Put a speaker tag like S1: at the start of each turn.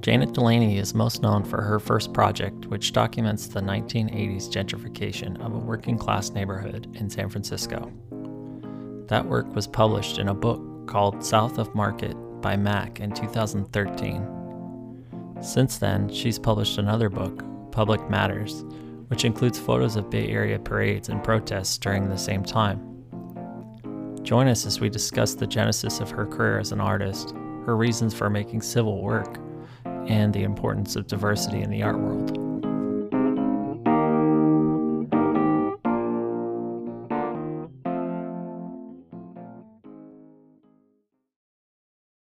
S1: Janet Delaney is most known for her first project, which documents the 1980s gentrification of a working class neighborhood in San Francisco. That work was published in a book called South of Market by MACK in 2013. Since then, she's published another book, Public Matters, which includes photos of Bay Area parades and protests during the same time. Join us as we discuss the genesis of her career as an artist, her reasons for making civil work, and the importance of diversity in the art world.